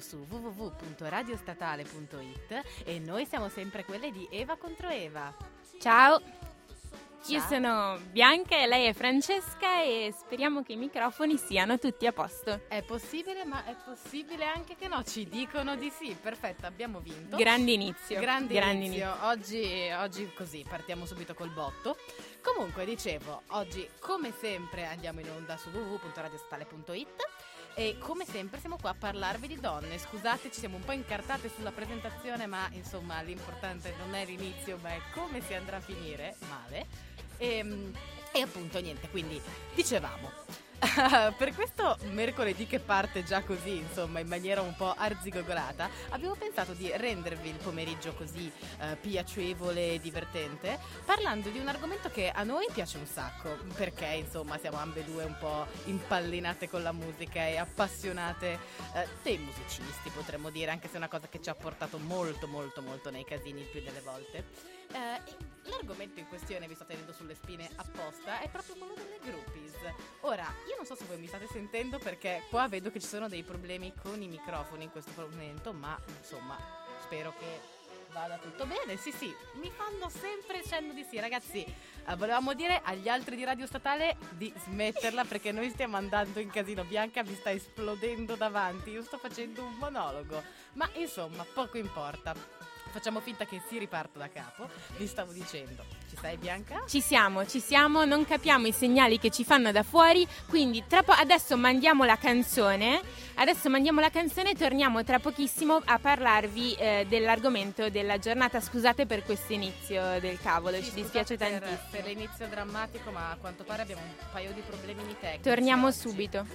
Su www.radiostatale.it e noi siamo sempre quelle di Eva contro Eva. Ciao. Io Ciao. sono Bianca e lei è Francesca e speriamo che i microfoni siano tutti a posto. È possibile, ma è possibile anche che no. Ci dicono di sì. Perfetto, abbiamo vinto. Grande inizio. Grande grande inizio. Oggi, oggi così, partiamo subito col botto. Comunque, dicevo, oggi come sempre andiamo in onda su www.radiostatale.it e come sempre siamo qua a parlarvi di donne. Scusate, ci siamo un po' incartate sulla presentazione, ma insomma l'importante non è l'inizio, ma è come si andrà a finire male. E, e appunto niente, quindi dicevamo. per questo mercoledì che parte già così, insomma, in maniera un po' arzigogolata, abbiamo pensato di rendervi il pomeriggio così eh, piacevole e divertente, parlando di un argomento che a noi piace un sacco, perché insomma siamo ambedue un po' impallinate con la musica e appassionate eh, dei musicisti, potremmo dire, anche se è una cosa che ci ha portato molto molto molto nei casini il più delle volte. Eh, l'argomento in questione, vi sto tenendo sulle spine apposta, è proprio quello delle groupies. Ora, io non so se voi mi state sentendo perché qua vedo che ci sono dei problemi con i microfoni in questo momento, ma insomma, spero che vada tutto bene. Sì, sì, mi fanno sempre cenno di sì. Ragazzi, eh, volevamo dire agli altri di Radio Statale di smetterla perché noi stiamo andando in casino. Bianca mi sta esplodendo davanti, io sto facendo un monologo. Ma insomma, poco importa. Facciamo finta che si riparta da capo. Vi stavo dicendo, ci stai Bianca? Ci siamo, ci siamo, non capiamo i segnali che ci fanno da fuori, quindi tra po- adesso mandiamo la canzone, adesso mandiamo la canzone e torniamo tra pochissimo a parlarvi eh, dell'argomento della giornata. Scusate per questo inizio del cavolo, ci Sì, dispiace per- tantissimo. Per l'inizio drammatico, ma a quanto pare abbiamo un paio di problemini tecnici. Torniamo oggi. subito.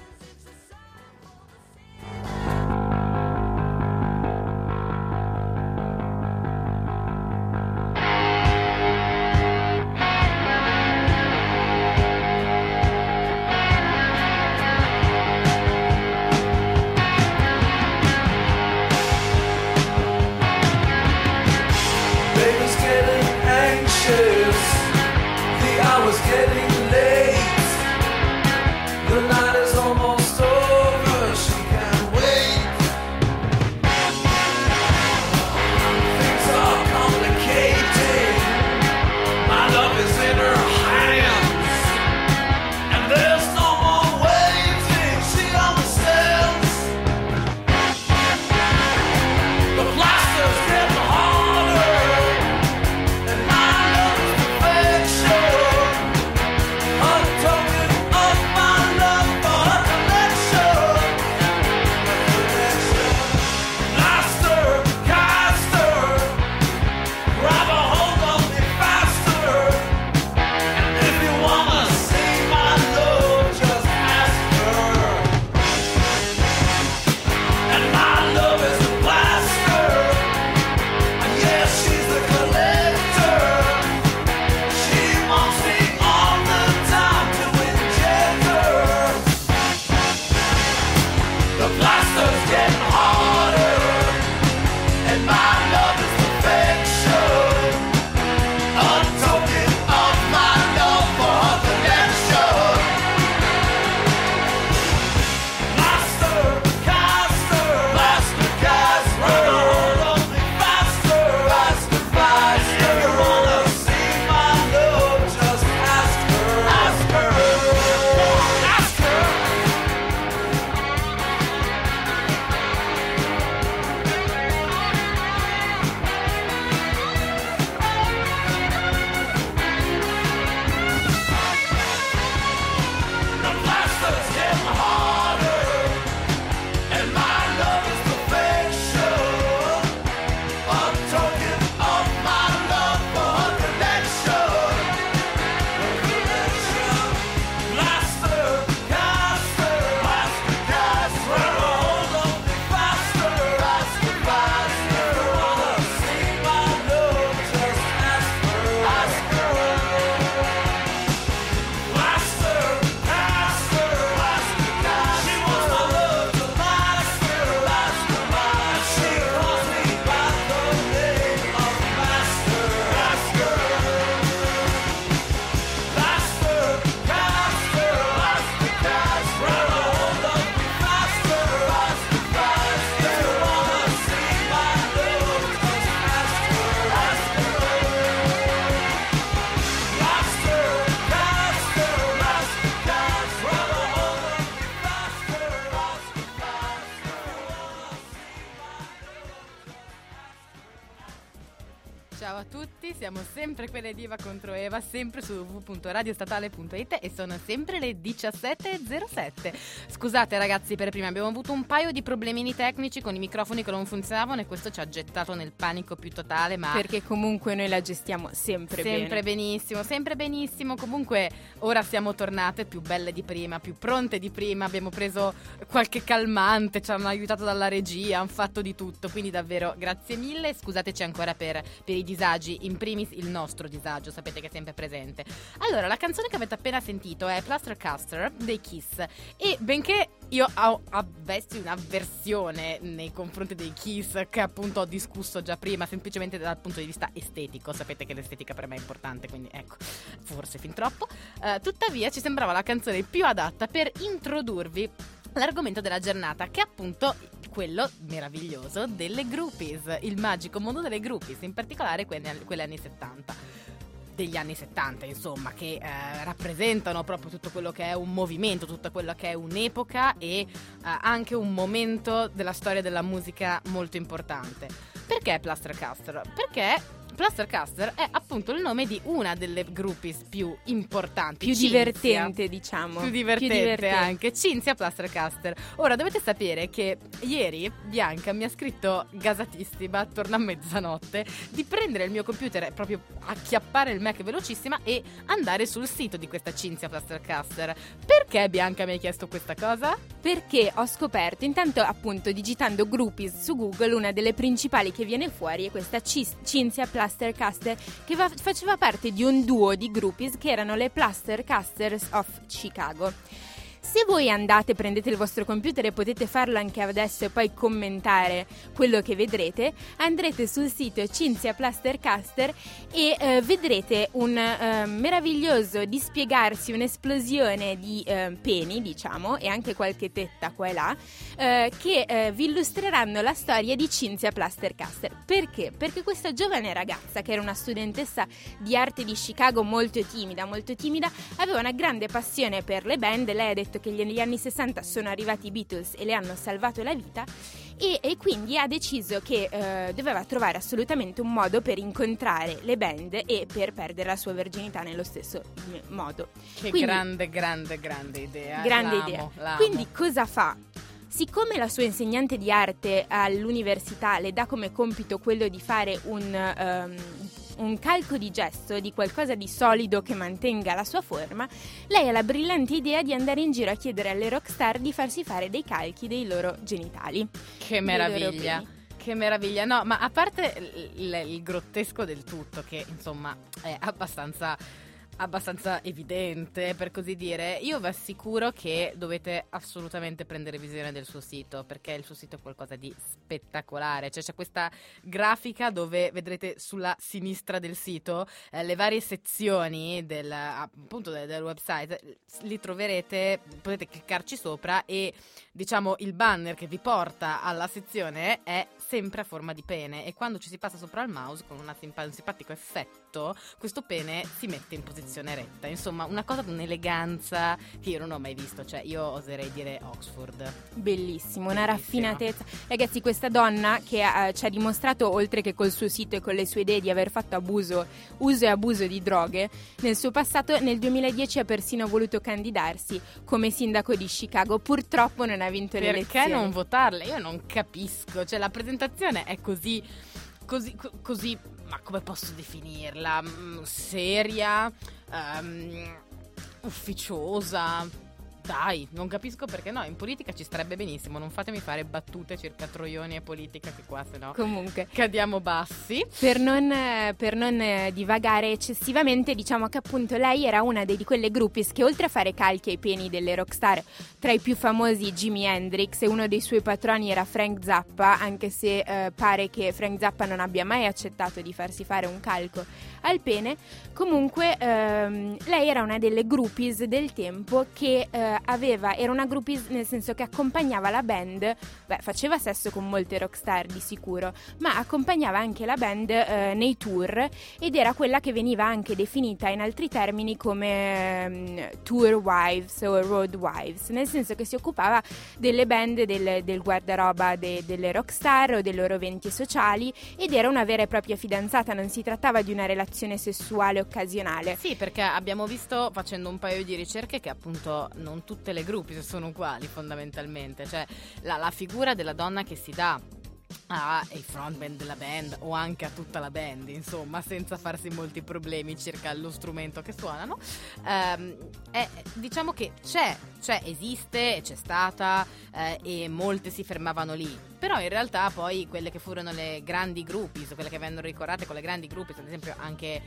Sempre su www.radiostatale.it e sono sempre le 17.07. Scusate ragazzi per prima, abbiamo avuto un paio di problemini tecnici con i microfoni che non funzionavano e questo ci ha gettato nel panico più totale, ma... Perché comunque noi la gestiamo sempre, Sempre bene. benissimo, sempre benissimo. Comunque ora siamo tornate più belle di prima, più pronte di prima. Abbiamo preso qualche calmante, ci hanno aiutato dalla regia, hanno fatto di tutto. Quindi davvero grazie mille. Scusateci ancora per, per i disagi, in primis il nostro disagio, sapete che è sempre presente. Allora, la canzone che avete appena sentito è Plaster Caster dei Kiss. E benché io avessi un'avversione nei confronti dei Kiss, che appunto ho discusso già prima, semplicemente dal punto di vista estetico. Sapete che l'estetica per me è importante, quindi ecco, forse fin troppo. Eh, tuttavia, ci sembrava la canzone più adatta per introdurvi l'argomento della giornata, che è appunto quello meraviglioso delle groupies, il magico mondo delle groupies, in particolare quelle, quelle anni 70 degli anni 70, insomma, che eh, rappresentano proprio tutto quello che è un movimento, tutto quello che è un'epoca e eh, anche un momento della storia della musica molto importante. Perché Plastercaster? Perché Plastercaster è appunto il nome di una delle groupies più importanti, Più Cinzia. divertente, diciamo. Più divertente, anche Cinzia Plastercaster. Ora dovete sapere che ieri Bianca mi ha scritto gasatissima attorno a mezzanotte di prendere il mio computer e proprio acchiappare il Mac velocissima e andare sul sito di questa Cinzia Plastercaster. Perché Bianca mi hai chiesto questa cosa? Perché ho scoperto, intanto appunto digitando groupies su Google, una delle principali che viene fuori è questa Cinzia Plastercaster che va- faceva parte di un duo di groupies che erano le Plastercasters of Chicago. Se voi andate, prendete il vostro computer e potete farlo anche adesso e poi commentare quello che vedrete, andrete sul sito Cinzia Plastercaster e eh, vedrete un eh, meraviglioso dispiegarsi, un'esplosione di eh, peni, diciamo, e anche qualche tetta qua e là, eh, che eh, vi illustreranno la storia di Cinzia Plastercaster. Perché? Perché questa giovane ragazza, che era una studentessa di arte di Chicago molto timida, molto timida, aveva una grande passione per le band, lei ha detto che negli anni 60 sono arrivati i Beatles e le hanno salvato la vita e, e quindi ha deciso che eh, doveva trovare assolutamente un modo per incontrare le band e per perdere la sua verginità nello stesso modo. Che Quindi- grande, grande, grande idea. Grande L'amo, idea. l'amo. Quindi cosa fa? Siccome la sua insegnante di arte all'università le dà come compito quello di fare un, ehm, un calco di gesso di qualcosa di solido che mantenga la sua forma, lei ha la brillante idea di andare in giro a chiedere alle rockstar di farsi fare dei calchi dei loro genitali. Che meraviglia. Che meraviglia, no, ma a parte il, il- il grottesco del tutto, che insomma è abbastanza, abbastanza evidente per così dire, io vi assicuro che dovete assolutamente prendere visione del suo sito, perché il suo sito è qualcosa di spettacolare, cioè c'è questa grafica dove vedrete sulla sinistra del sito eh, le varie sezioni del, appunto del, del website, li troverete, potete cliccarci sopra e diciamo il banner che vi porta alla sezione è sempre a forma di pene e quando ci si passa sopra il mouse con simpa- un simpatico effetto questo pene si mette in posizione retta insomma una cosa di un'eleganza che io non ho mai visto cioè io oserei dire Oxford Bellissimo, una Bellissimo. raffinatezza. Ragazzi, questa donna che eh, ci ha dimostrato, oltre che col suo sito e con le sue idee, di aver fatto abuso, uso e abuso di droghe, nel suo passato, nel 2010 ha persino voluto candidarsi come sindaco di Chicago. Purtroppo non ha vinto le perché elezioni. non votarle? io non capisco cioè la presentazione è così così, co- così ma come posso definirla? Mm, seria ehm, ufficiosa dai, non capisco perché no, in politica ci starebbe benissimo, non fatemi fare battute circa troioni e politica che qua se no Comunque, cadiamo bassi. per non, per non, divagare eccessivamente, diciamo che appunto lei era una di quelle groupies che oltre a fare calchi ai pieni delle rockstar, tra i più famosi Jimi Hendrix e uno dei suoi patroni era Frank Zappa, anche se eh, pare che Frank Zappa non abbia mai accettato di farsi fare un calco al pene, comunque ehm, lei era una delle groupies del tempo che eh, eh, aveva, era una groupie nel senso che accompagnava la band, beh, faceva sesso con molte rockstar di sicuro, ma accompagnava anche la band eh, nei tour ed era quella che veniva anche definita in altri termini come ehm, tour wives o road wives, nel senso che si occupava delle band del, del guardaroba de- delle rockstar o dei loro eventi sociali ed era una vera e propria fidanzata, non si trattava di una relazione sessuale occasionale. Sì, perché abbiamo visto facendo un paio di ricerche che appunto non tutte le gruppi sono uguali fondamentalmente, cioè la, la figura della donna che si dà ai frontman della band o anche a tutta la band, insomma, senza farsi molti problemi circa lo strumento che suonano. Ehm, è, diciamo che c'è, c'è, esiste, c'è stata eh, e molte si fermavano lì. Però in realtà poi quelle che furono le grandi gruppi, quelle che vennero ricordate con le grandi gruppi, ad esempio anche eh,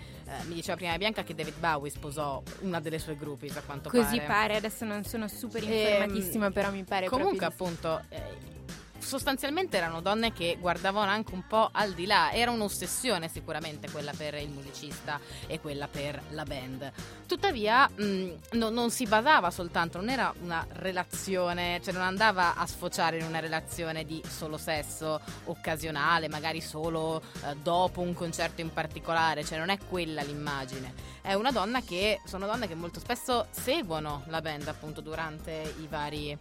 mi diceva prima Bianca che David Bowie sposò una delle sue gruppi, a quanto Così pare. pare, adesso non sono super informatissima, Ehm, però mi pare Comunque, appunto, eh, sostanzialmente erano donne che guardavano anche un po' al di là. Era un'ossessione sicuramente quella per il musicista e quella per la band. Tuttavia, mh, no- non si basava soltanto, non era una relazione, cioè non andava a sfociare in una relazione di solo sesso occasionale, magari solo eh, dopo un concerto in particolare, cioè non è quella l'immagine. È una donna che sono donne che molto spesso seguono la band appunto durante i vari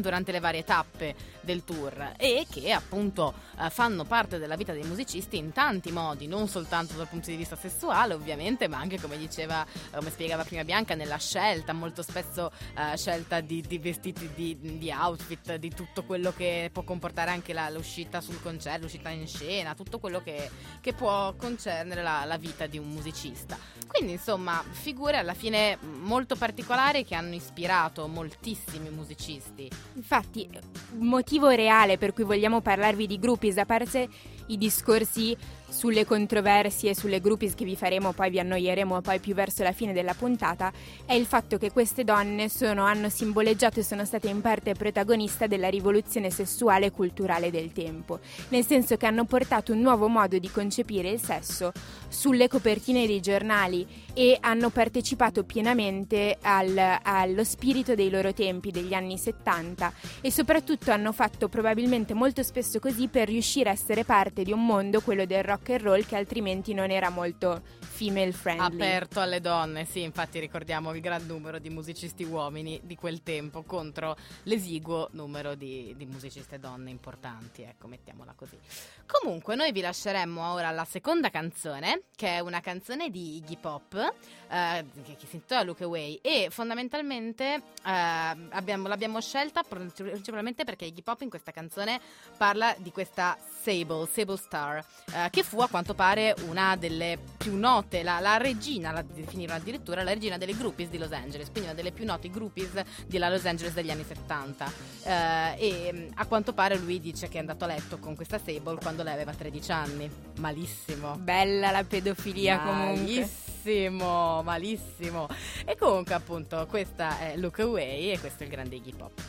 durante le varie tappe del tour e che appunto eh, fanno parte della vita dei musicisti in tanti modi, non soltanto dal punto di vista sessuale ovviamente, ma anche come diceva, eh, come spiegava prima Bianca, nella scelta, molto spesso eh, scelta di, di vestiti, di, di outfit, di tutto quello che può comportare anche la- l'uscita sul concerto, l'uscita in scena, tutto quello che, che può concernere la, la vita di un musicista. Quindi insomma figure alla fine molto particolari che hanno ispirato moltissimi musicisti. Infatti, un motivo reale per cui vogliamo parlarvi di groupies, a parte i discorsi sulle controversie, sulle groupies che vi faremo, poi vi annoieremo poi più verso la fine della puntata, è il fatto che queste donne sono, hanno simboleggiato e sono state in parte protagoniste della rivoluzione sessuale e culturale del tempo, nel senso che hanno portato un nuovo modo di concepire il sesso sulle copertine dei giornali e hanno partecipato pienamente al- allo spirito dei loro tempi, degli anni 70 e soprattutto hanno fatto probabilmente molto spesso così per riuscire a essere parte di un mondo, quello del rock and roll, che altrimenti non era molto female friendly. Aperto alle donne, sì, infatti ricordiamo il gran numero di musicisti uomini di quel tempo contro l'esiguo numero di, di musiciste donne importanti, ecco, mettiamola così. Comunque, noi vi lasceremmo ora alla seconda canzone, che è una canzone di Iggy Pop, eh, che si intitola Look Away, e fondamentalmente eh, abbiamo- l'abbiamo scelta principalmente perché Iggy Pop in questa canzone parla di questa Sable, Sable Star, eh, che fu a quanto pare una delle più note, la, la regina, la definirono addirittura la regina delle groupies di Los Angeles, quindi una delle più note groupies della Los Angeles degli anni 70. Eh, e mh, a quanto pare lui dice che è andato a letto con questa Sable quando lei aveva 13 anni. Malissimo. Bella la pedofilia comunque. Malissimo, malissimo. E comunque appunto questa è Look Away e questo è il grande Iggy Pop.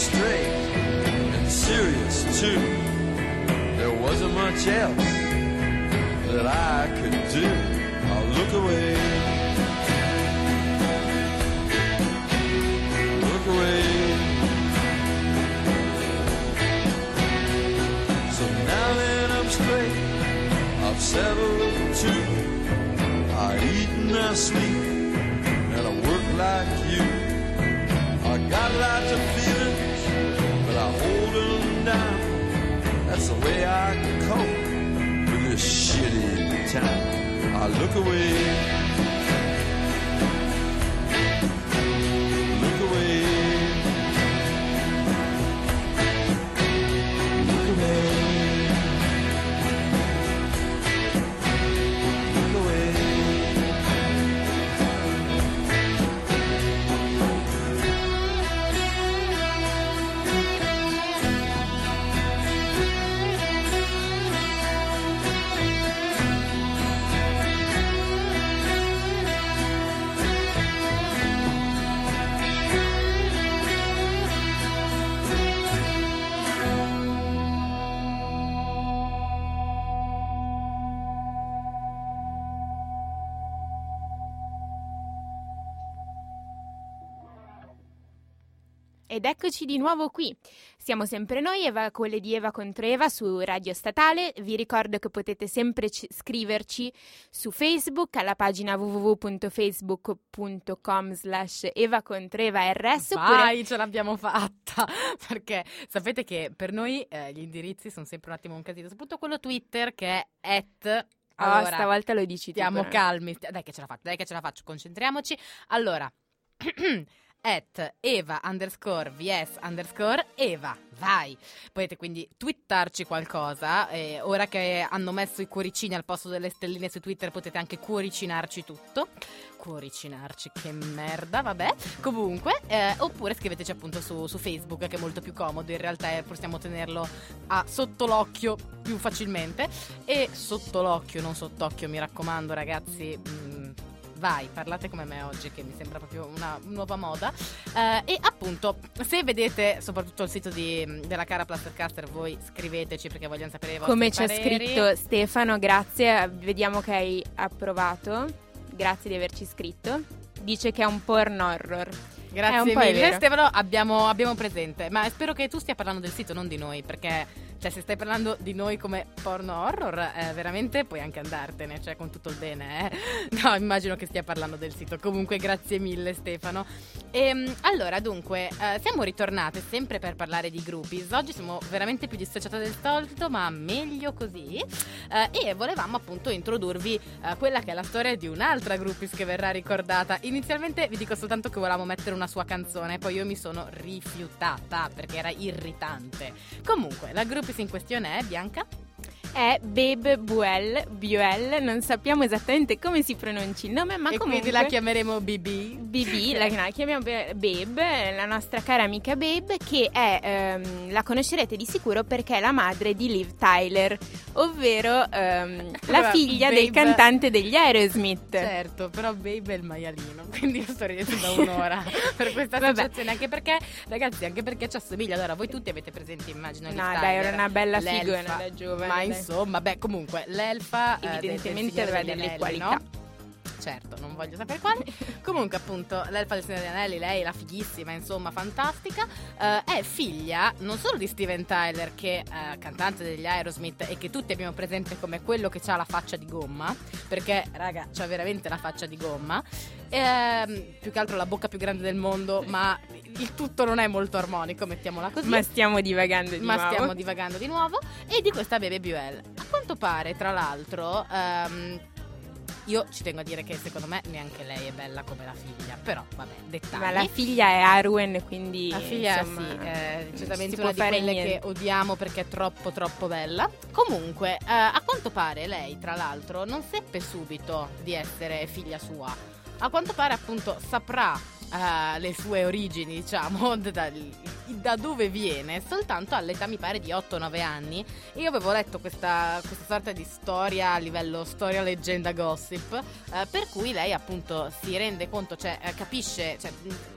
Straight and serious too. There wasn't much else that I could do. I'll look away. Look away. So now that I'm straight, I've settled too. I eat and I sleep, and I work like you. I got lots of feelings, down. That's the way I cope with this shitty town. I look away. Ed eccoci di nuovo qui. Siamo sempre noi, Eva, quelle di Eva contro Eva su Radio Statale. Vi ricordo che potete sempre ci- scriverci su Facebook alla pagina www.facebook.com slash Eva contro Eva RS. Vai, ce l'abbiamo fatta! Perché sapete che per noi eh, gli indirizzi sono sempre un attimo un casino, soprattutto quello Twitter che è at... Oh, stavolta lo dici. Stiamo calmi, dai che ce la faccio, dai che ce la faccio, concentriamoci. Allora, at Eva underscore vs underscore Eva, vai! Potete quindi twittarci qualcosa, eh, ora che hanno messo i cuoricini al posto delle stelline su Twitter potete anche cuoricinarci tutto. Cuoricinarci, che merda, vabbè. Comunque, eh, oppure scriveteci appunto su, su Facebook che è molto più comodo, in realtà eh, possiamo tenerlo a sotto l'occhio più facilmente. E sotto l'occhio, non sott'occhio, mi raccomando ragazzi... mm, Vai, parlate come me oggi, che mi sembra proprio una nuova moda. Eh, e appunto, se vedete soprattutto il sito di- della cara Plastercaster, voi scriveteci perché vogliamo sapere i vostri Come ci ha scritto Stefano, grazie, vediamo che hai approvato. Grazie di averci scritto. Dice che è un porn horror. Grazie mille. Stefano, abbiamo, abbiamo presente, ma spero che tu stia parlando del sito, non di noi, perché cioè, se stai parlando di noi come porno horror, eh, veramente puoi anche andartene, cioè con tutto il bene. Eh? No, immagino che stia parlando del sito. Comunque, grazie mille Stefano. Ehm, allora, dunque, eh, siamo ritornate sempre per parlare di groupies. Oggi siamo veramente più dissociate del solito, ma meglio così. Eh, e volevamo appunto introdurvi eh, quella che è la storia di un'altra groupies che verrà ricordata. Inizialmente vi dico soltanto che volevamo mettere una sua canzone, poi io mi sono rifiutata perché era irritante. Comunque, la groupies in questione è Bianca. È Babe Buell, Buell, non sappiamo esattamente come si pronunci il nome, ma e comunque quindi la chiameremo BB. BB, la, no, la chiamiamo Be- Babe, la nostra cara amica Babe, che è, ehm, la conoscerete di sicuro perché è la madre di Liv Tyler, ovvero ehm, la figlia del Babe- cantante degli Aerosmith. Certo, però Babe è il maialino, quindi io sto ridendo da un'ora per questa associazione, anche perché, ragazzi, anche perché ci assomiglia. Allora, voi tutti avete presente, immagino, No, Liv dai, Tyler, era una bella figona da giovane, Ma dai. Insomma, beh, comunque, l'elfa eh, Evidentemente aveva delle qualità. no? Certo, non voglio sapere quali. Comunque, appunto, l'Elfa del Signore degli Anelli, lei, la fighissima, insomma, fantastica, eh, è figlia non solo di Steven Tyler, che è cantante degli Aerosmith e che tutti abbiamo presente come quello che ha la faccia di gomma, perché, raga, c'ha veramente la faccia di gomma. Ehm, più che altro la bocca più grande del mondo, ma il tutto non è molto armonico, mettiamola così. Ma stiamo divagando di Ma nuovo. stiamo divagando di nuovo. E di questa Bebe Buell. A quanto pare, tra l'altro, ehm, io ci tengo a dire che secondo me neanche lei è bella come la figlia. Però, vabbè, dettagli. Ma la figlia è Arwen, quindi La figlia insomma, sì, è decisamente una di quelle niente. che odiamo perché è troppo troppo bella. Comunque, eh, a quanto pare lei, tra l'altro, non seppe subito di essere figlia sua. A quanto pare appunto saprà eh, le sue origini, diciamo, da, da dove viene, soltanto all'età mi pare di 8-9 anni. Io avevo letto questa, questa sorta di storia a livello storia, leggenda, gossip, eh, per cui lei appunto si rende conto, cioè eh, capisce, cioè,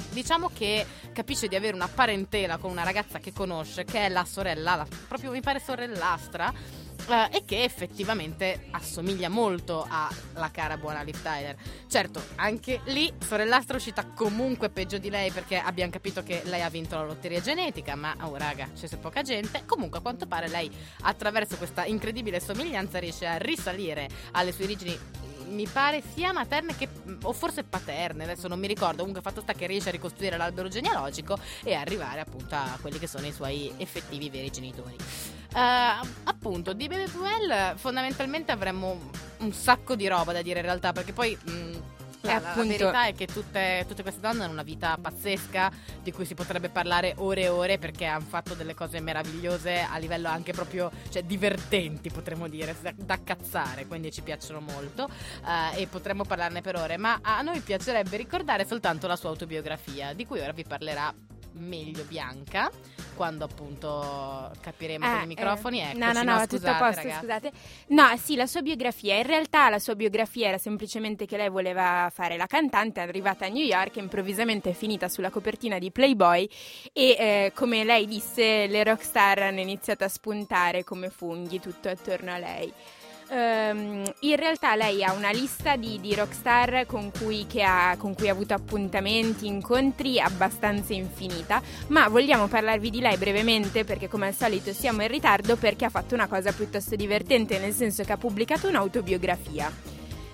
diciamo che capisce di avere una parentela con una ragazza che conosce, che è la sorella, la- proprio mi pare sorellastra. Eh, e che effettivamente assomiglia molto alla cara buona Liv Tyler. Certo, anche lì sorellastra è uscita comunque peggio di lei perché abbiamo capito che lei ha vinto la lotteria genetica, ma oh raga, c'è se poca gente. Comunque a quanto pare lei attraverso questa incredibile somiglianza riesce a risalire alle sue origini mi pare sia materne che o forse paterne, adesso non mi ricordo, comunque fatto sta che riesce a ricostruire l'albero genealogico e arrivare appunto a quelli che sono i suoi effettivi veri genitori. Eh, appunto, di Baby Puel fondamentalmente avremmo un sacco di roba da dire in realtà, perché poi mh, la, la appunto- verità è che tutte, tutte queste donne hanno una vita pazzesca di cui si potrebbe parlare ore e ore perché hanno fatto delle cose meravigliose a livello anche proprio cioè, divertenti, potremmo dire, da, da cazzare, quindi ci piacciono molto eh, e potremmo parlarne per ore, ma a noi piacerebbe ricordare soltanto la sua autobiografia, di cui ora vi parlerà meglio Bianca quando appunto capiremo con Ah, i microfoni eh, eccoci, no, no, no, tutto scusate, a posto, ragazzi. scusate. No, sì, la sua biografia. In realtà la sua biografia era semplicemente che lei voleva fare la cantante, è arrivata a New York, improvvisamente è finita sulla copertina di Playboy e eh, come lei disse, le rockstar hanno iniziato a spuntare come funghi tutto attorno a lei. Ehm, in realtà lei ha una lista di, di rockstar con cui, ha, con cui ha avuto appuntamenti, incontri abbastanza infinita, ma vogliamo parlarvi di lei brevemente perché come al solito siamo in ritardo perché ha fatto una cosa piuttosto divertente, nel senso che ha pubblicato un'autobiografia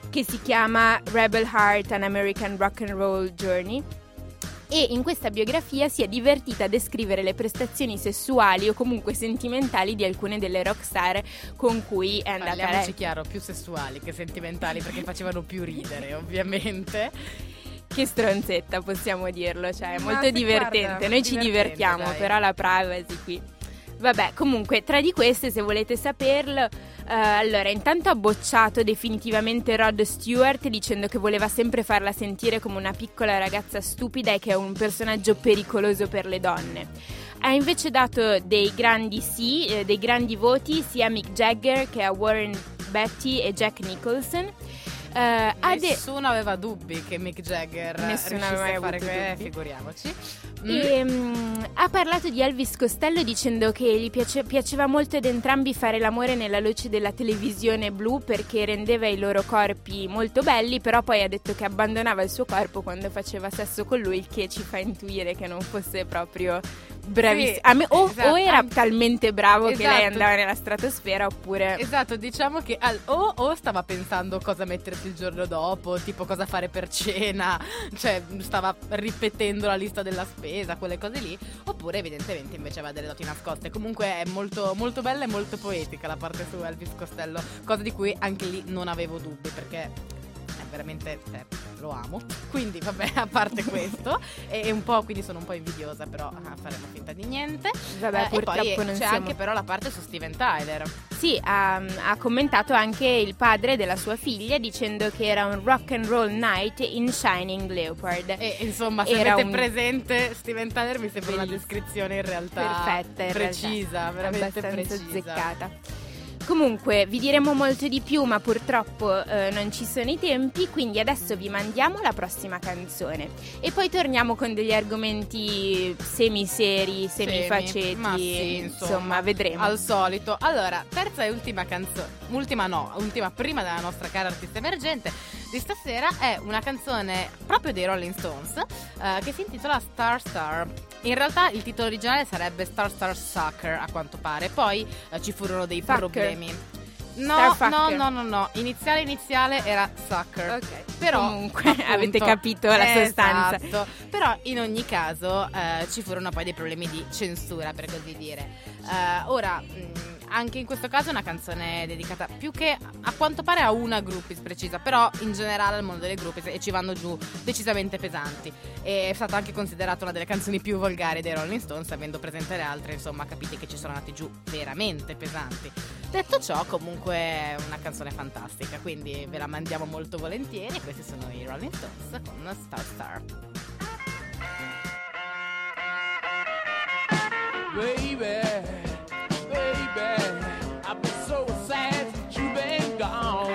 che si chiama Rebel Heart, an American Rock and Roll Journey. E in questa biografia si è divertita a descrivere le prestazioni sessuali o comunque sentimentali di alcune delle rockstar con cui è andata Parliamoci lei. chiaro, più sessuali che sentimentali perché facevano più ridere ovviamente Che stronzetta, possiamo dirlo, cioè è molto divertente. guarda, Noi ci divertente, divertiamo, dai. però la privacy qui. Vabbè, comunque, tra di queste, se volete saperlo, eh, allora, intanto ha bocciato definitivamente Rod Stewart dicendo che voleva sempre farla sentire come una piccola ragazza stupida e che è un personaggio pericoloso per le donne. Ha invece dato dei grandi sì, eh, dei grandi voti sia a Mick Jagger che a Warren Beatty e Jack Nicholson. Eh, ha de- nessuno aveva dubbi che Mick Jagger Nessuno aveva a fare que- figuriamoci Mm. E, mm, ha parlato di Elvis Costello dicendo che gli piace- piaceva molto ad entrambi fare l'amore nella luce della televisione blu perché rendeva i loro corpi molto belli, però poi ha detto che abbandonava il suo corpo quando faceva sesso con lui, il che ci fa intuire che non fosse proprio bravissimo. Sì, A me- o, esatto, o era anche- talmente bravo che lei Esatto. andava nella stratosfera oppure... Esatto, diciamo che al- o, o stava pensando cosa mettersi il giorno dopo, tipo cosa fare per cena, cioè stava ripetendo la lista della spesa, quelle cose lì, oppure evidentemente invece aveva delle doti nascoste. Comunque è molto, molto bella e molto poetica la parte su Elvis Costello, cosa di cui anche lì non avevo dubbi perché veramente cioè, lo amo. Quindi vabbè, a parte questo, e, un po', quindi sono un po' invidiosa, però ah, faremo finta di niente. Vabbè, Eh, purtroppo poi non c'è siamo... anche però la parte su Steven Tyler. Sì, ha, ha commentato anche il padre della sua figlia dicendo che era un rock and roll night in Shining Leopard. E insomma, se Era avete un- presente Steven Tyler mi sembra una Bellissimo. descrizione in realtà perfetta, in precisa, realtà. veramente precisa. azzeccata. Comunque, vi diremo molto di più, ma purtroppo eh, non ci sono i tempi, quindi adesso vi mandiamo la prossima canzone. E poi torniamo con degli argomenti semi-seri, semi-faceti, ma sì, insomma, insomma, vedremo. Al solito. Allora, terza e ultima canzone, ultima no, ultima prima della nostra cara artista emergente. Di stasera è una canzone proprio dei Rolling Stones eh, che si intitola Star Star. In realtà il titolo originale sarebbe Star Star Sucker a quanto pare, poi eh, ci furono dei Sucker. problemi. No, no, Fucker. no, no, no, iniziale iniziale era Sucker. Ok. Però Comunque, appunto, avete capito la sostanza. Esatto. Però in ogni caso eh, ci furono poi dei problemi di censura, per così dire. Eh, ora, mh, anche in questo caso è una canzone dedicata più che a quanto pare a una groupies precisa, però in generale al mondo delle groupies e ci vanno giù decisamente pesanti. E è stata anche considerata una delle canzoni più volgari dei Rolling Stones, avendo presente le altre, insomma, capite che ci sono andati giù veramente pesanti. Detto ciò, comunque è una canzone fantastica, quindi ve la mandiamo molto volentieri. Questi sono i Rolling Stones con Star Star. Baby, baby, I've been so sad since you've been gone.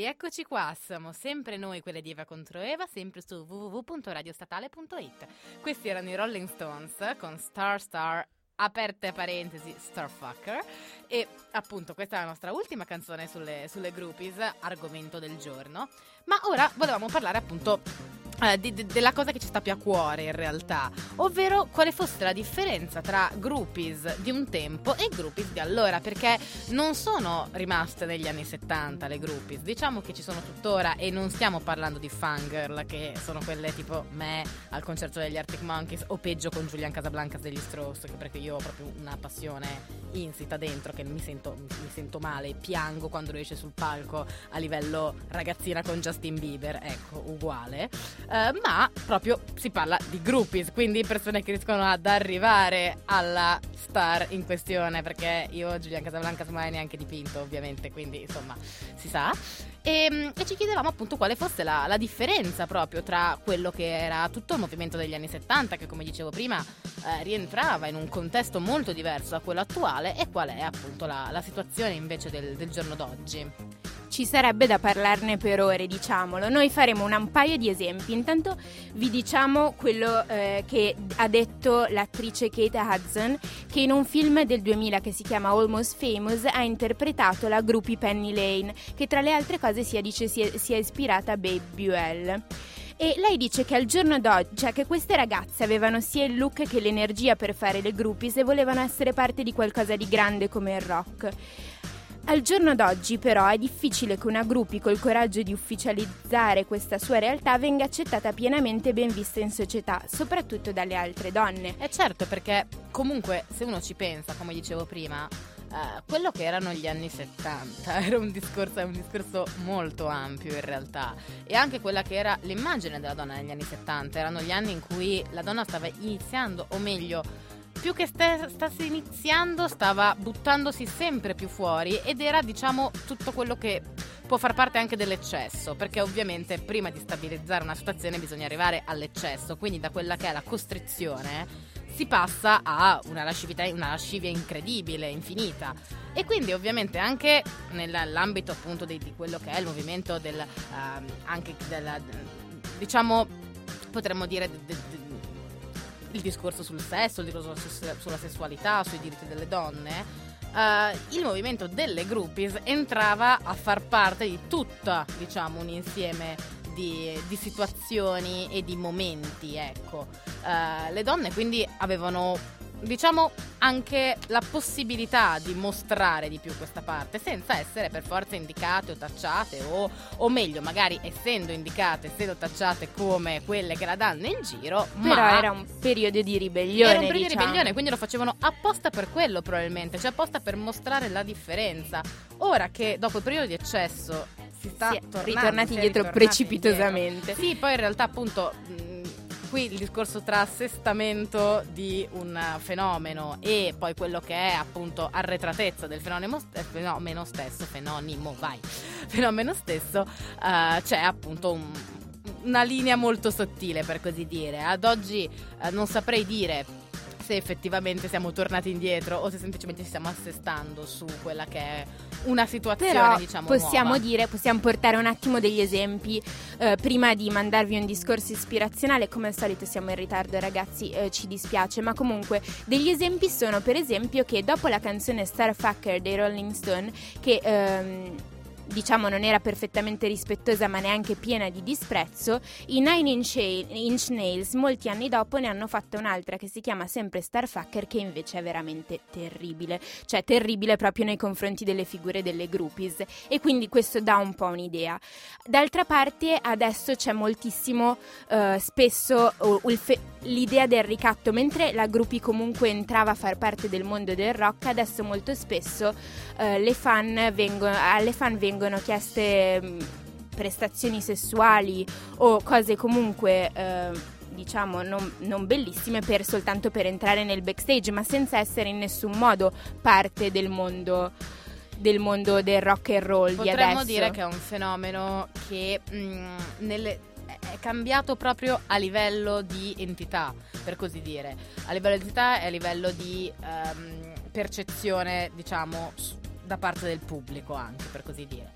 Rieccoci qua, siamo sempre noi quelle di Eva contro Eva, sempre su www.radiostatale.it. Questi erano i Rolling Stones con Star Star aperte parentesi Starfucker e appunto questa è la nostra ultima canzone sulle, sulle groupies, argomento del giorno, ma ora volevamo parlare appunto di- di- della cosa che ci sta più a cuore in realtà, ovvero quale fosse la differenza tra groupies di un tempo e groupies di allora, perché non sono rimaste negli anni 70 le groupies, diciamo che ci sono tuttora e non stiamo parlando di fangirl che sono quelle tipo me al concerto degli Arctic Monkeys o peggio con Julian Casablancas degli Strauss, perché io ho proprio una passione insita dentro che mi sento, mi sento male, piango quando lui esce sul palco a livello ragazzina con Justin Bieber, ecco, uguale. Eh, ma proprio si parla di groupies, quindi persone che riescono ad arrivare alla star in questione, perché io Giulian Casablancas mai neanche dipinto, ovviamente, quindi insomma si sa. E, e ci chiedevamo appunto quale fosse la, la differenza proprio tra quello che era tutto il movimento degli anni 70, che come dicevo prima eh, rientrava in un contesto molto diverso da quello attuale, e qual è appunto la, la situazione invece del, del giorno d'oggi. Ci sarebbe da parlarne per ore, diciamolo. Noi faremo un paio di esempi. Intanto vi diciamo quello eh, che ha detto l'attrice Kate Hudson, che in un film del 2000 che si chiama Almost Famous ha interpretato la groupie Penny Lane, che tra le altre cose si dice si è, si è ispirata a Babe Buell. E lei dice che al giorno d'oggi, cioè che queste ragazze avevano sia il look che l'energia per fare le groupies e volevano essere parte di qualcosa di grande come il rock. Al giorno d'oggi però è difficile che una groupie col coraggio di ufficializzare questa sua realtà venga accettata pienamente e ben vista in società, soprattutto dalle altre donne. E certo, perché comunque se uno ci pensa, come dicevo prima, eh, quello che erano gli anni 70 era un discorso, un discorso molto ampio in realtà. E anche quella che era l'immagine della donna negli anni 70, erano gli anni in cui la donna stava iniziando, o meglio, più che ste- stasse iniziando, stava buttandosi sempre più fuori ed era, diciamo, tutto quello che può far parte anche dell'eccesso, perché ovviamente prima di stabilizzare una situazione bisogna arrivare all'eccesso, quindi da quella che è la costrizione si passa a una lascività, una lascivia incredibile, infinita. E quindi ovviamente anche nell'ambito appunto di, di quello che è il movimento del, ehm, anche della, diciamo, potremmo dire... de- de- il discorso sul sesso, il discorso su- sulla sessualità, sui diritti delle donne, eh, il movimento delle groupies entrava a far parte di tutta, diciamo, un insieme di, di situazioni e di momenti, ecco. Eh, le donne quindi avevano diciamo anche la possibilità di mostrare di più questa parte senza essere per forza indicate o tacciate o, o meglio magari essendo indicate essendo tacciate come quelle che la danno in giro Però ma era un periodo di ribellione. era un periodo di diciamo. ribellione, quindi lo facevano apposta per quello probabilmente, cioè apposta per mostrare la differenza. Ora che dopo il periodo di eccesso si sta Si è tornando, ritornati si è dietro ritornati precipitosamente. indietro. Sì, poi in realtà appunto qui il discorso tra assestamento di un fenomeno e poi quello che è appunto arretratezza del fenomeno, eh, fenomeno stesso, fenonimo, vai, fenomeno stesso, eh, c'è appunto un- una linea molto sottile per così dire. Ad oggi eh, non saprei dire se effettivamente siamo tornati indietro o se semplicemente ci stiamo assestando su quella che è una situazione Però diciamo possiamo nuova. dire, possiamo portare un attimo degli esempi eh, prima di mandarvi un discorso ispirazionale. Come al solito siamo in ritardo, ragazzi, eh, ci dispiace, ma comunque degli esempi sono per esempio che dopo la canzone Starfucker dei Rolling Stone, che ehm, diciamo non era perfettamente rispettosa ma neanche piena di disprezzo, i Nine Inch, Inch Nails molti anni dopo ne hanno fatta un'altra che si chiama sempre Starfucker che invece è veramente terribile, cioè terribile proprio nei confronti delle figure delle groupies. E quindi questo dà un po' un'idea. D'altra parte adesso c'è moltissimo eh, spesso o- o il fe- l'idea del ricatto, mentre la groupie comunque entrava a far parte del mondo del rock, adesso molto spesso eh, le fan vengono, alle fan vengono chieste mh, prestazioni sessuali o cose comunque eh, diciamo non, non bellissime per, soltanto per entrare nel backstage ma senza essere in nessun modo parte del mondo del mondo del rock and roll di Potremmo adesso dire che è un fenomeno che mh, nelle- è cambiato proprio a livello di entità, per così dire. A livello di entità e a livello di ehm, percezione, diciamo, da parte del pubblico anche, per così dire.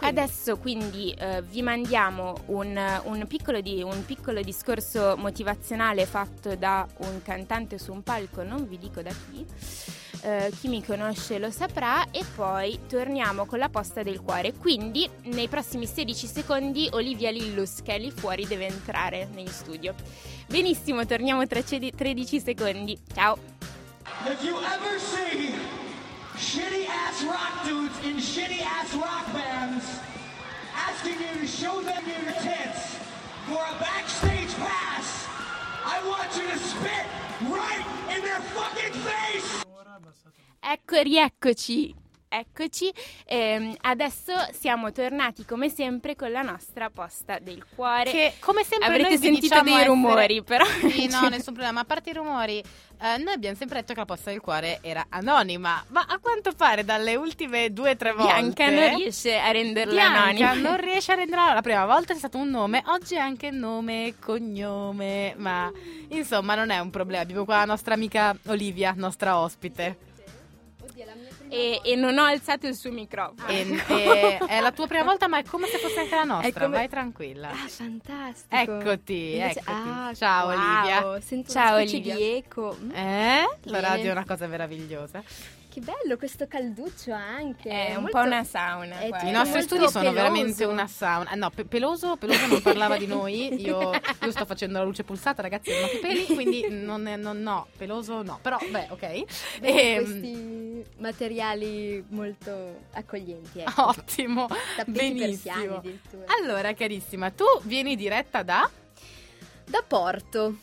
Adesso quindi eh, vi mandiamo un, un piccolo di- un piccolo discorso motivazionale fatto da un cantante su un palco, non vi dico da chi. Eh, chi mi conosce lo saprà e poi torniamo con la posta del cuore. Quindi nei prossimi 16 secondi Olivia Lillus che è lì fuori deve entrare in studio. Benissimo, torniamo tra cedi- 13 secondi. Ciao. If you ever see shitty ass rock dudes in shitty ass rock bands asking you to show them your tits for a backstage pass, I want you to spit right in their fucking face! Ecco, rieccoci. Eccoci, Ehm, adesso siamo tornati come sempre con la nostra posta del cuore. Che come sempre Avrete sentito diciamo dei essere- rumori, però. Sì, no, nessun problema. A parte i rumori, eh, noi abbiamo sempre detto che la posta del cuore era anonima, ma a quanto pare dalle ultime due o tre volte Bianca non riesce a renderla Bianca anonima. non riesce a renderla la prima volta è stato un nome, oggi è anche nome e cognome, ma insomma non è un problema. Abbiamo qua la nostra amica Olivia, nostra ospite. E, e non ho alzato il suo microfono. E, e- è la tua prima volta, ma è come se fosse anche la nostra. Come- Vai tranquilla. Ah, fantastico. Eccoti, Invece- eccoti. ah, Ciao wow, Olivia. Sento Ciao, Olivia. di eco. Mm, Eh? La radio è una cosa meravigliosa. Che bello questo calduccio anche. È un molto- po' una sauna. è I nostri studi sono peloso. veramente una sauna. No, pe- peloso, peloso non parlava di noi. Io, io sto facendo la luce pulsata, ragazzi, non ho più peli, quindi non è, non- no, peloso no. Però, beh, ok. Bene, Ehm, questi materiali molto accoglienti. Ecco. Ottimo, Tappeti benissimo. Allora, carissima, tu vieni diretta da... Da Porto,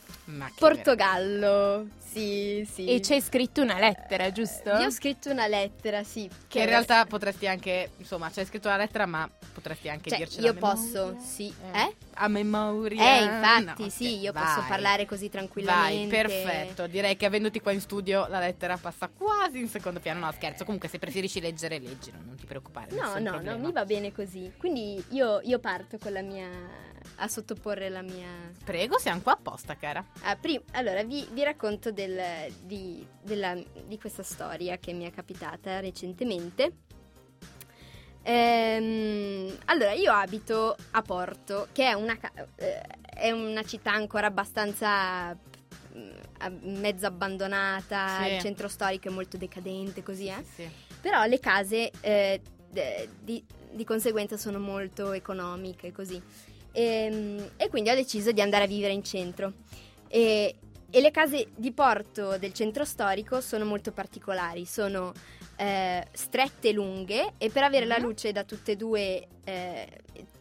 Portogallo. Sì, sì. E c'è scritto una lettera, giusto? Io ho scritto una lettera, sì. Che in realtà potresti anche, insomma, c'è scritto la lettera, ma potresti anche Cioè, dircela io posso, sì. Eh? Eh? A memoria. Eh, infatti, No, sì, io posso vai. parlare così Vai, tranquillamente. perfetto. Direi che avendoti qua in studio la lettera passa quasi in secondo piano. No, scherzo. Comunque, se preferisci leggere, leggilo, non ti preoccupare. No, no, problema. no, mi va bene così. Quindi io, io parto con la mia. a sottoporre la mia. Prego, siamo qua apposta, cara. Ah, prim- allora, vi, vi racconto del- di, della- di questa storia che mi è capitata recentemente. Ehm, allora, io abito a Porto, che è una, eh, è una città ancora abbastanza mm, mezzo abbandonata, Sì. il centro storico è molto decadente, così, eh? Sì. Però le case eh, di, di conseguenza sono molto economiche, così. Ehm, E, quindi ho deciso di andare a vivere in centro. E, e le case di porto del centro storico sono molto particolari, sono eh, strette e lunghe e per avere la Mhm. luce da tutte e due, eh,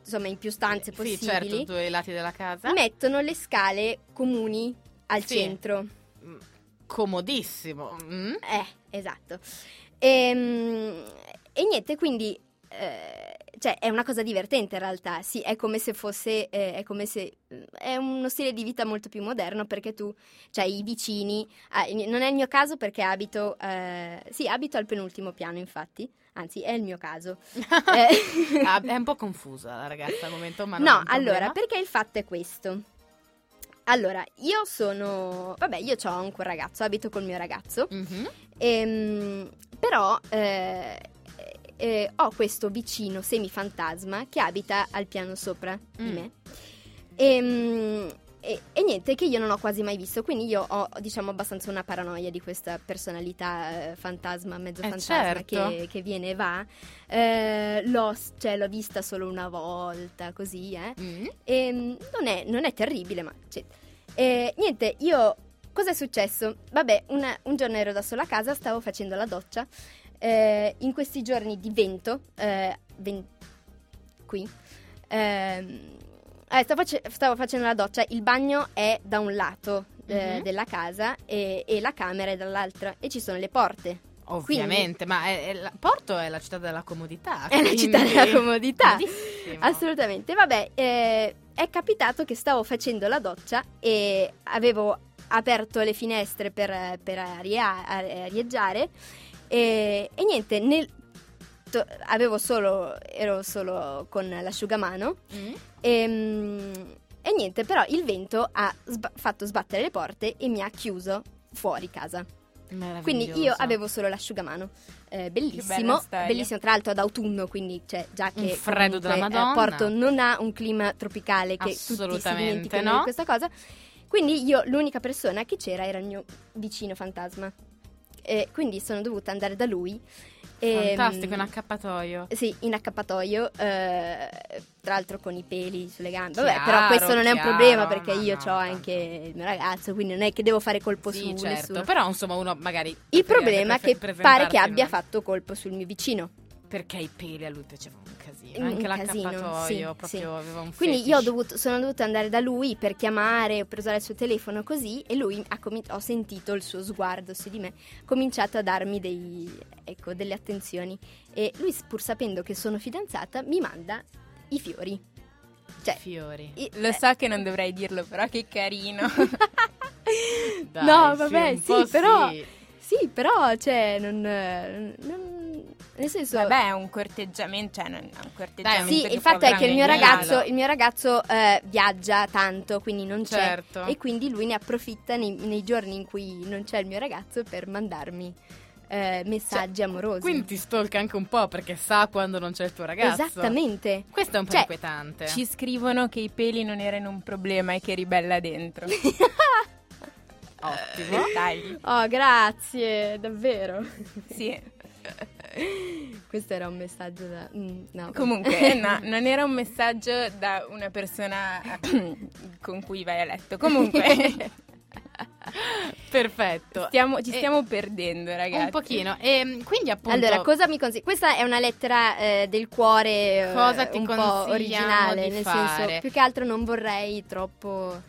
insomma in più stanze Sì, possibili, certo, due lati della casa. mettono le scale comuni al Sì. centro. Mm, Comodissimo. Mm? Eh, esatto. Ehm, E, niente, quindi eh, cioè è una cosa divertente in realtà. Sì, è come se fosse eh, è come se è uno stile di vita molto più moderno perché tu cioè i vicini ah, non è il mio caso perché abito eh, sì, abito al penultimo piano, infatti. Anzi, è il mio caso. Eh, Ah, è un po' confusa la ragazza al momento, ma non no, allora, perché il fatto è questo. Allora, io sono vabbè, io ho anche un ragazzo, abito col mio ragazzo. Mhm. Ehm, però eh, eh, ho questo vicino semifantasma che abita al piano sopra di Mm. me. Ehm, E, e niente, che io non ho quasi mai visto, quindi io ho, diciamo, abbastanza una paranoia di questa personalità eh, fantasma, mezzo Eh, fantasma certo. che, che viene e va. Eh, l'ho, cioè, l'ho vista solo una volta, così, eh. Mm. E, mm, non, è, non è terribile, ma... cioè, niente, io... Cosa è successo? Vabbè, una- un giorno ero da sola a casa, stavo facendo la doccia. Eh, in questi giorni di vento, eh, ven- qui, ehm, eh, stavo, face- stavo facendo la doccia, il bagno è da un lato Mhm. della casa e, e la camera è dall'altra e ci sono le porte. Ovviamente, ma è- è la- Porto è la città della comodità. È la quindi- città della comodità. Assolutamente. Vabbè, eh, è capitato che stavo facendo la doccia e avevo aperto le finestre per, per aria- arieggiare e, e niente, nel- to- avevo solo, ero solo con l'asciugamano Mm. e, mm, e niente, però il vento ha sba- fatto sbattere le porte e mi ha chiuso fuori casa. Quindi io avevo solo l'asciugamano. Eh, bellissimo, bellissimo tra l'altro ad autunno, quindi cioè, già che freddo della comunque, Madonna. eh, Porto non ha un clima tropicale che tutti si dimenticano no. di questa cosa. Quindi io l'unica persona che c'era era il mio vicino fantasma. E quindi sono dovuta andare da lui. e, Fantastico, mm, in accappatoio. Sì, in accappatoio, eh, tra l'altro con i peli sulle gambe. Vabbè, Chiaro, però questo non è un chiaro, problema perché no, io no, ho anche il mio ragazzo, quindi non è che devo fare colpo Sì, su certo, nessuno. però insomma uno magari Il problema è che pare che abbia fatto colpo sul mio vicino. perché i peli a lui piacevano casino, anche l'accappatoio sì, proprio sì. Quindi io ho dovuto- sono dovuta andare da lui per chiamare, per usare il suo telefono così e lui ha comin- ho sentito il suo sguardo su di me, ha cominciato a darmi dei, ecco, delle attenzioni e lui pur sapendo che sono fidanzata mi manda i fiori. Cioè, fiori. i- Lo eh, so che non dovrei dirlo, però che carino. Dai, no, vabbè, sì, però sì. sì, però cioè non, non- nel senso Vabbè, è un corteggiamento, cioè non è un corteggiamento. Sì, il fatto è che il mio ragazzo, il mio ragazzo eh, viaggia tanto, quindi non c'è. Certo. E quindi lui ne approfitta nei, nei giorni in cui non c'è il mio ragazzo per mandarmi eh, messaggi amorosi. Cioè, Quindi ti stalka anche un po' perché sa quando non c'è il tuo ragazzo. Esattamente. Questo è un po' Cioè, inquietante. Ci scrivono che i peli non erano un problema e che ribella dentro. Ottimo. Dai, Oh, grazie, davvero. sì. Questo era un messaggio da... mm, no. Comunque, no, non era un messaggio da una persona con cui vai a letto. Comunque, Perfetto. stiamo- ci E- stiamo perdendo, ragazzi. Un pochino. E quindi appunto Allora, cosa mi consigli? Questa è una lettera eh, del cuore eh, Cosa ti un po' originale, di nel fare? senso, più che altro non vorrei troppo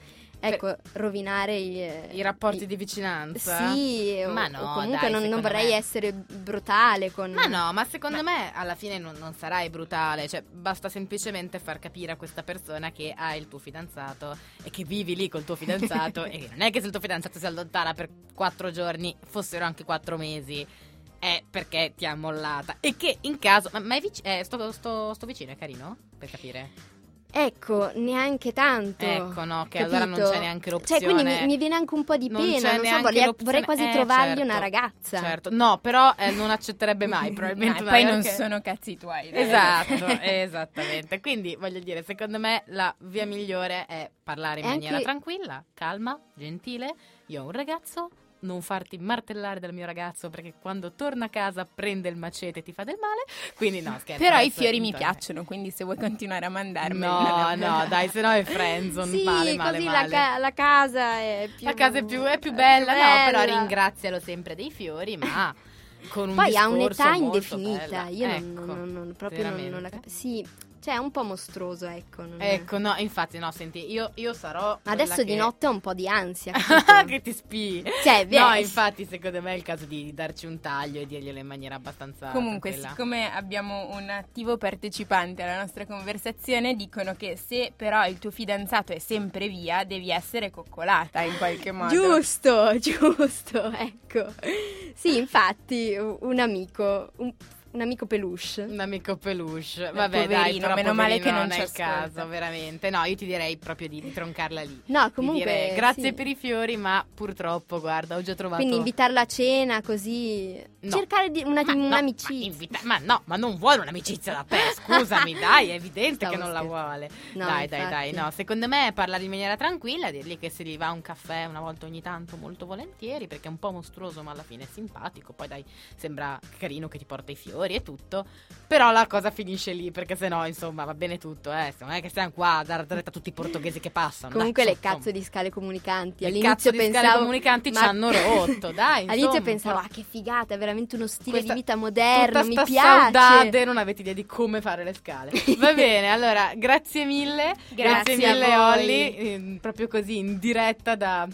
ecco, rovinare i, i rapporti i- di vicinanza. Sì, Ma no, o comunque dai, non, non vorrei me- essere brutale con Ma no, ma secondo me alla fine non, non sarai brutale, cioè basta semplicemente far capire a questa persona che hai il tuo fidanzato e che vivi lì col tuo fidanzato e che non è che se il tuo fidanzato si allontana per quattro giorni, fossero anche quattro mesi, è perché ti ha mollata e che in caso... Ma, ma è vic- eh, sto, sto- sto vicino, è carino? Per capire. Ecco, neanche tanto. Ecco, no, che capito? allora non c'è neanche l'opzione. Cioè, quindi mi, mi viene anche un po' di Non pena, non so, vorrei, vorrei quasi eh, trovargli certo, una ragazza. Certo, no, però eh, non accetterebbe mai probabilmente No, una poi non perché- sono cazzi tuoi. dai. Esatto, esattamente. Quindi voglio dire, secondo me la via migliore è parlare in E maniera anche- tranquilla, calma, gentile. Io ho un ragazzo, non farti martellare dal mio ragazzo perché quando torna a casa prende il macete e ti fa del male. Quindi no, scherzo. Però i fiori mi piacciono, quindi se vuoi continuare a mandarmeli. No, non no, dai, se no è friendzone, Sì, male, male, così male. La, ca- la casa è più La casa è più, è più bella, no, però ringrazialo sempre dei fiori, ma con un Poi ha un'età indefinita, bella. io non- Ecco, non, non- proprio non, non la capisco. Sì, cioè è un po' mostruoso, ecco. non- Ecco, no, infatti, no, senti, io, io sarò. Adesso di che- notte ho un po' di ansia. che ti spii. Cioè, no, beh, infatti, secondo me è il caso di darci un taglio e dirglielo in maniera abbastanza. Comunque, tranquilla. siccome abbiamo un attivo partecipante alla nostra conversazione, dicono che se però il tuo fidanzato è sempre via, devi essere coccolata in qualche modo. Giusto, giusto, ecco. Sì, infatti, un amico, un, un amico peluche. Un amico peluche. Vabbè, dai, poverino, però meno male che non non ci è il ascolta. caso, veramente. No, io ti direi proprio di, di troncarla lì. No, comunque. dire, grazie sì. per i fiori, ma purtroppo, guarda, ho già trovato. Quindi invitarlo a cena così. No. Cercare di una, Ma no, un'amicizia. Ma, invita- ma no, ma non vuole un'amicizia da te, scusami, dai, è evidente Stavo che non la scherzando. vuole. No, dai, dai, dai, infatti. no, secondo me parlare in maniera tranquilla, dirgli che se gli va un caffè una volta ogni tanto molto volentieri, perché è un po' mostruoso, ma alla fine è simpatico, poi dai, sembra carino che ti porta i fiori e tutto, però la cosa finisce lì, perché sennò, insomma, va bene tutto, eh, non è che stiamo qua a dare retta a tutti i portoghesi che passano. Comunque dai, le cazzo di scale comunicanti. Le All'inizio cazzo di scale pensavo. comunicanti ci ma- hanno rotto, dai, All'inizio insomma, pensavo, però- ah, che figata, è veramente uno stile Questa- di vita moderno. Mi piace. saudade, non avete idea di come fare le scale. Va bene, allora, grazie mille. Grazie a mille. Olli. eh, proprio così in diretta da,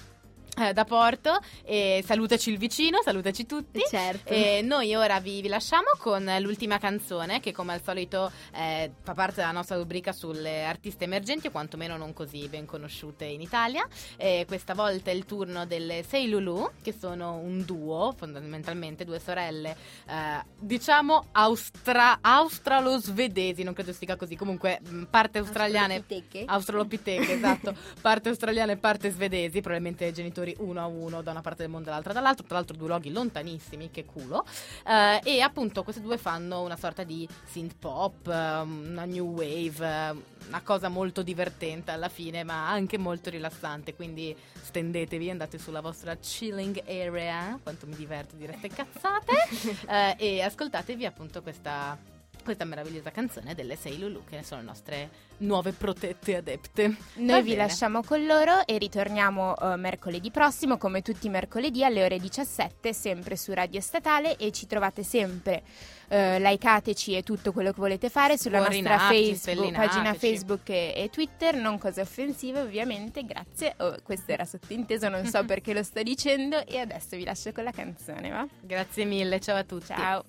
eh, da Porto. E salutaci il vicino, salutaci tutti. Certo. E noi ora vi, vi lasciamo con l'ultima canzone che come al solito eh, fa parte della nostra rubrica sulle artiste emergenti o quantomeno non così ben conosciute in Italia. E questa volta è il turno delle Sei Lulu, che sono un duo, fondamentalmente due sorelle, eh, diciamo austra- australo-svedesi, non credo si dica così, comunque mh, parte australiane Australopiteche. Australopiteche, esatto, parte australiana e parte svedesi, probabilmente genitori genitori uno a uno da una parte del mondo all'altra dall'altro, tra l'altro due luoghi lontanissimi, che culo. Eh, e appunto questi due fanno una sorta di synth pop, eh, una new wave, eh, una cosa molto divertente alla fine, ma anche molto rilassante. Quindi stendetevi, andate sulla vostra chilling area, quanto mi diverto dire ste cazzate, eh, e ascoltatevi appunto questa questa meravigliosa canzone delle Sei Lulu, che sono le nostre nuove protette adepte. Noi vi lasciamo con loro e ritorniamo eh, mercoledì prossimo, come tutti i mercoledì alle ore 17, sempre su Radio Statale e ci trovate sempre. eh, likeateci e tutto quello che volete fare sulla nostra Facebook, pagina. Facebook e, e Twitter, non cose offensive ovviamente, grazie. Oh, questo era sottinteso, non so perché lo sto dicendo e adesso vi lascio con la canzone, va? Grazie mille, ciao a tutti. Ciao.